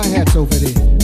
My hats over there.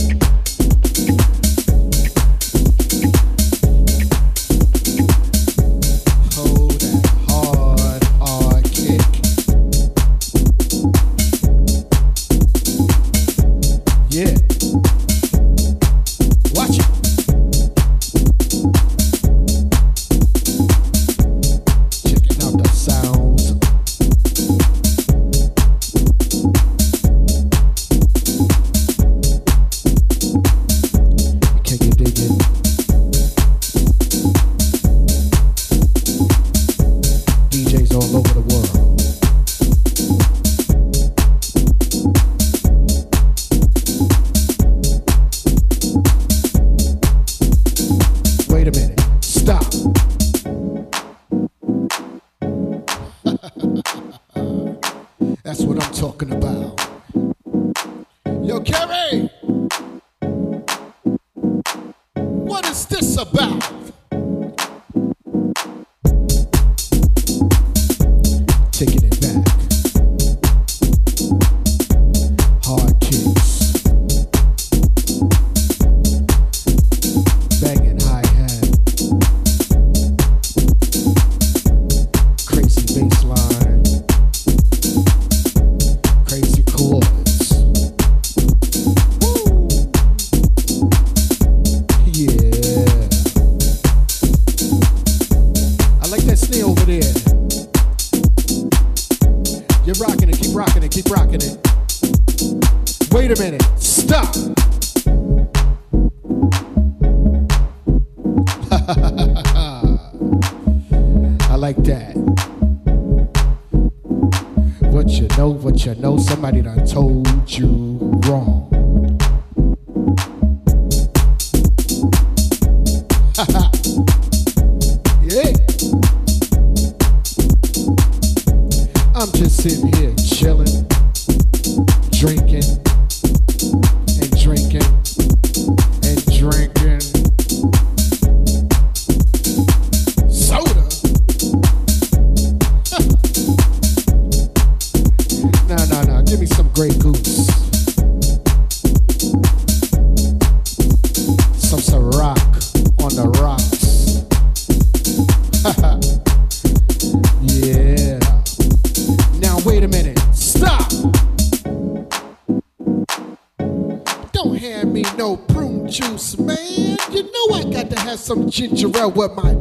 Some ginger ale with my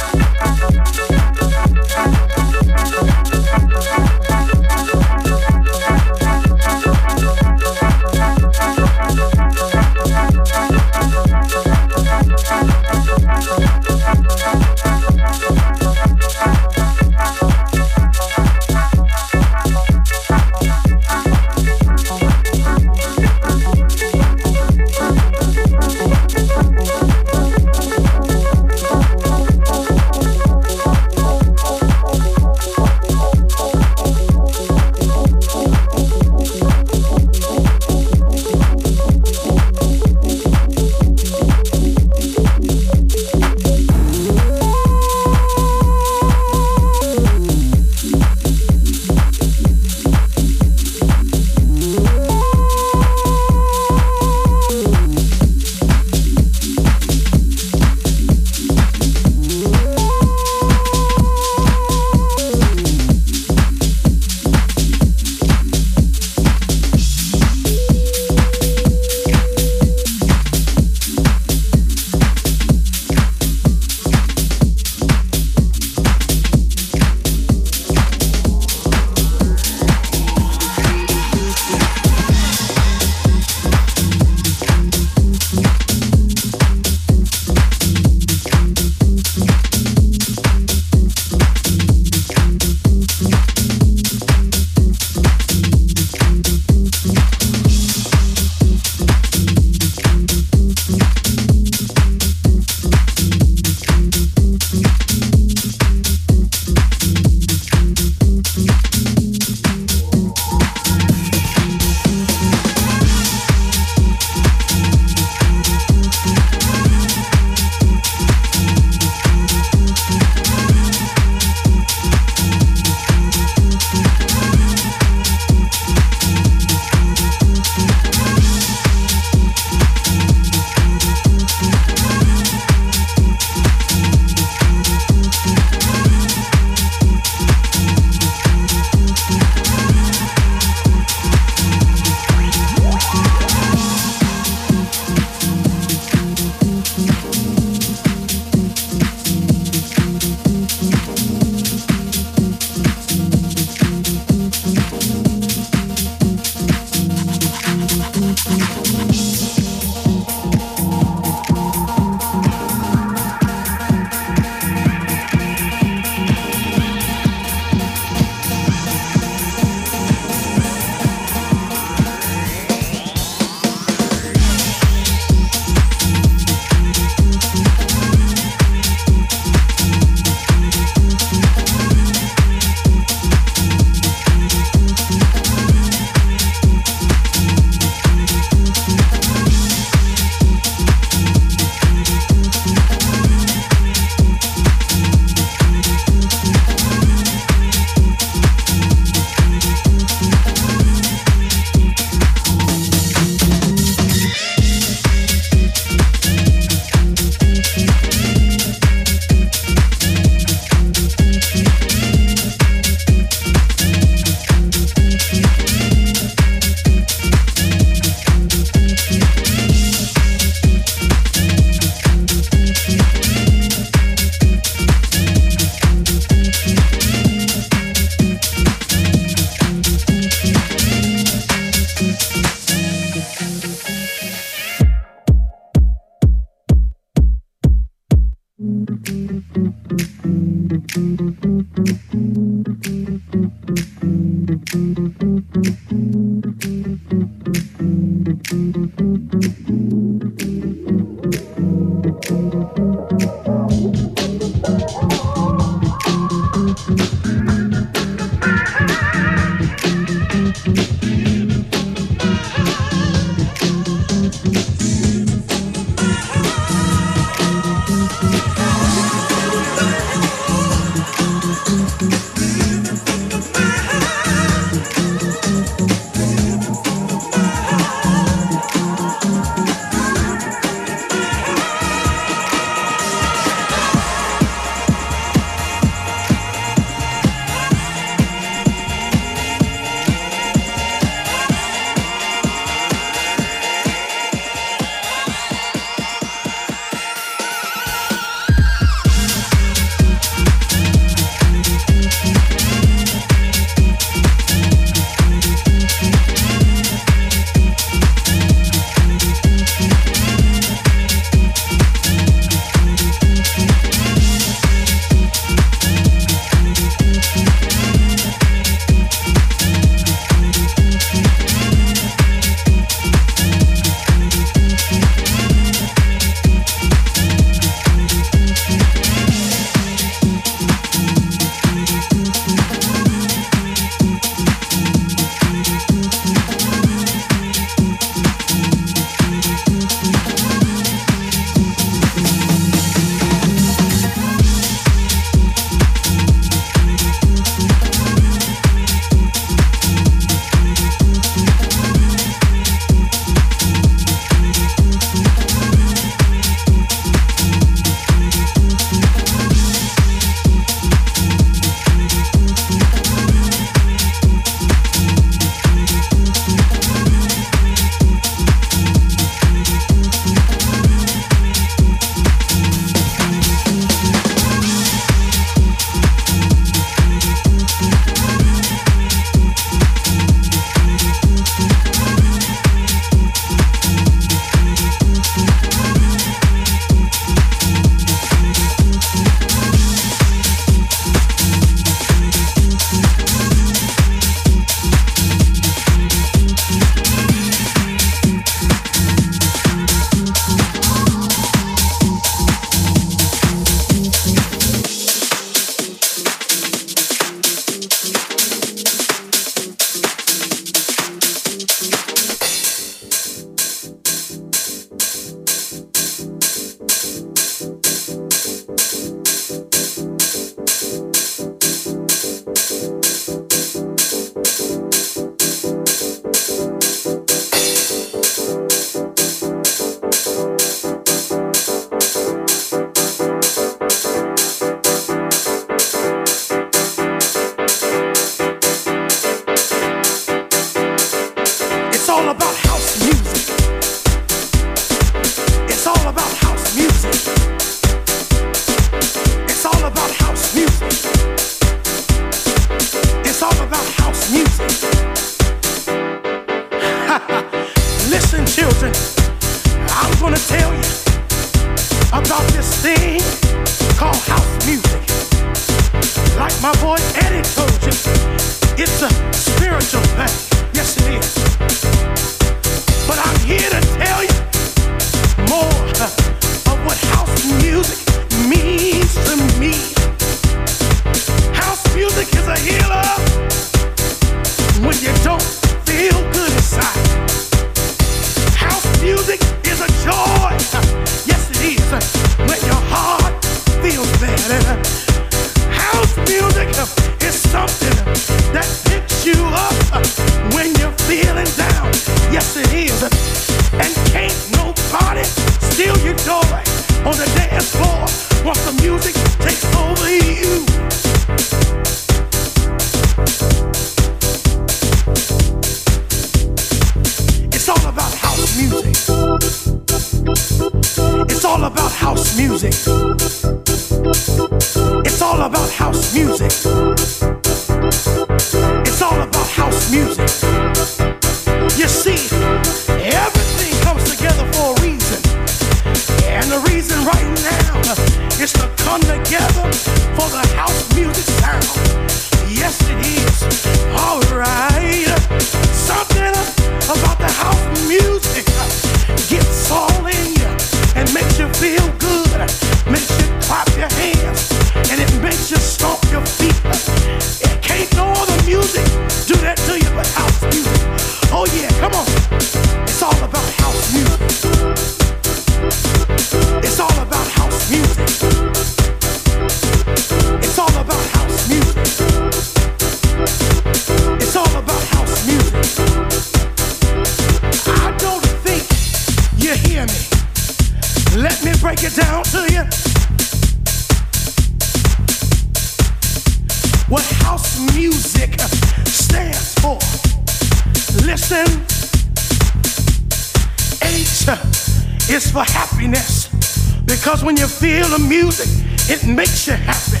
feel the music, it makes you happy.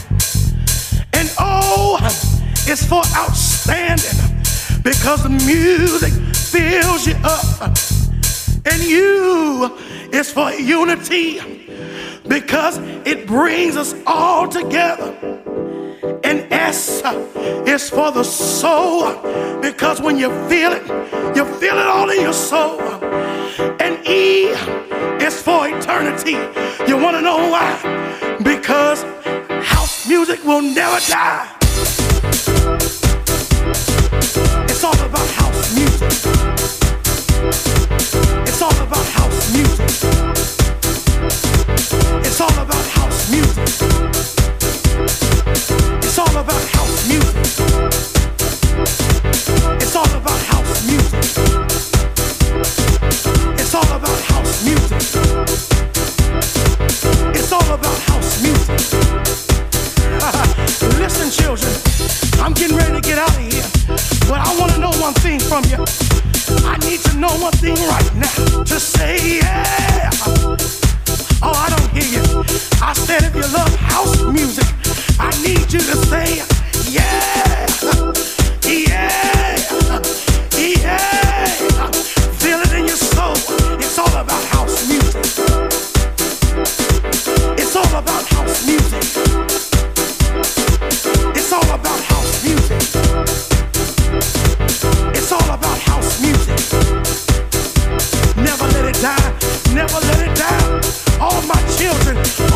And oh, O is for outstanding. Because the music fills you up. And U is for unity. Because it brings us all together. And S is for the soul because when you feel it, you feel it all in your soul. And E is for eternity. You want to know why? Because house music will never die. It's all about house music. It's all about house music. It's all about house music. It's all about house music. It's all about house music. I'm getting ready to get out of here, but I want to know one thing from you. I need to know one thing right now to say, yeah. Oh, I don't hear you. I said if you love house music, I need you to say, yeah, yeah, yeah. Feel it in your soul. It's all about house music. It's all about house music. Children,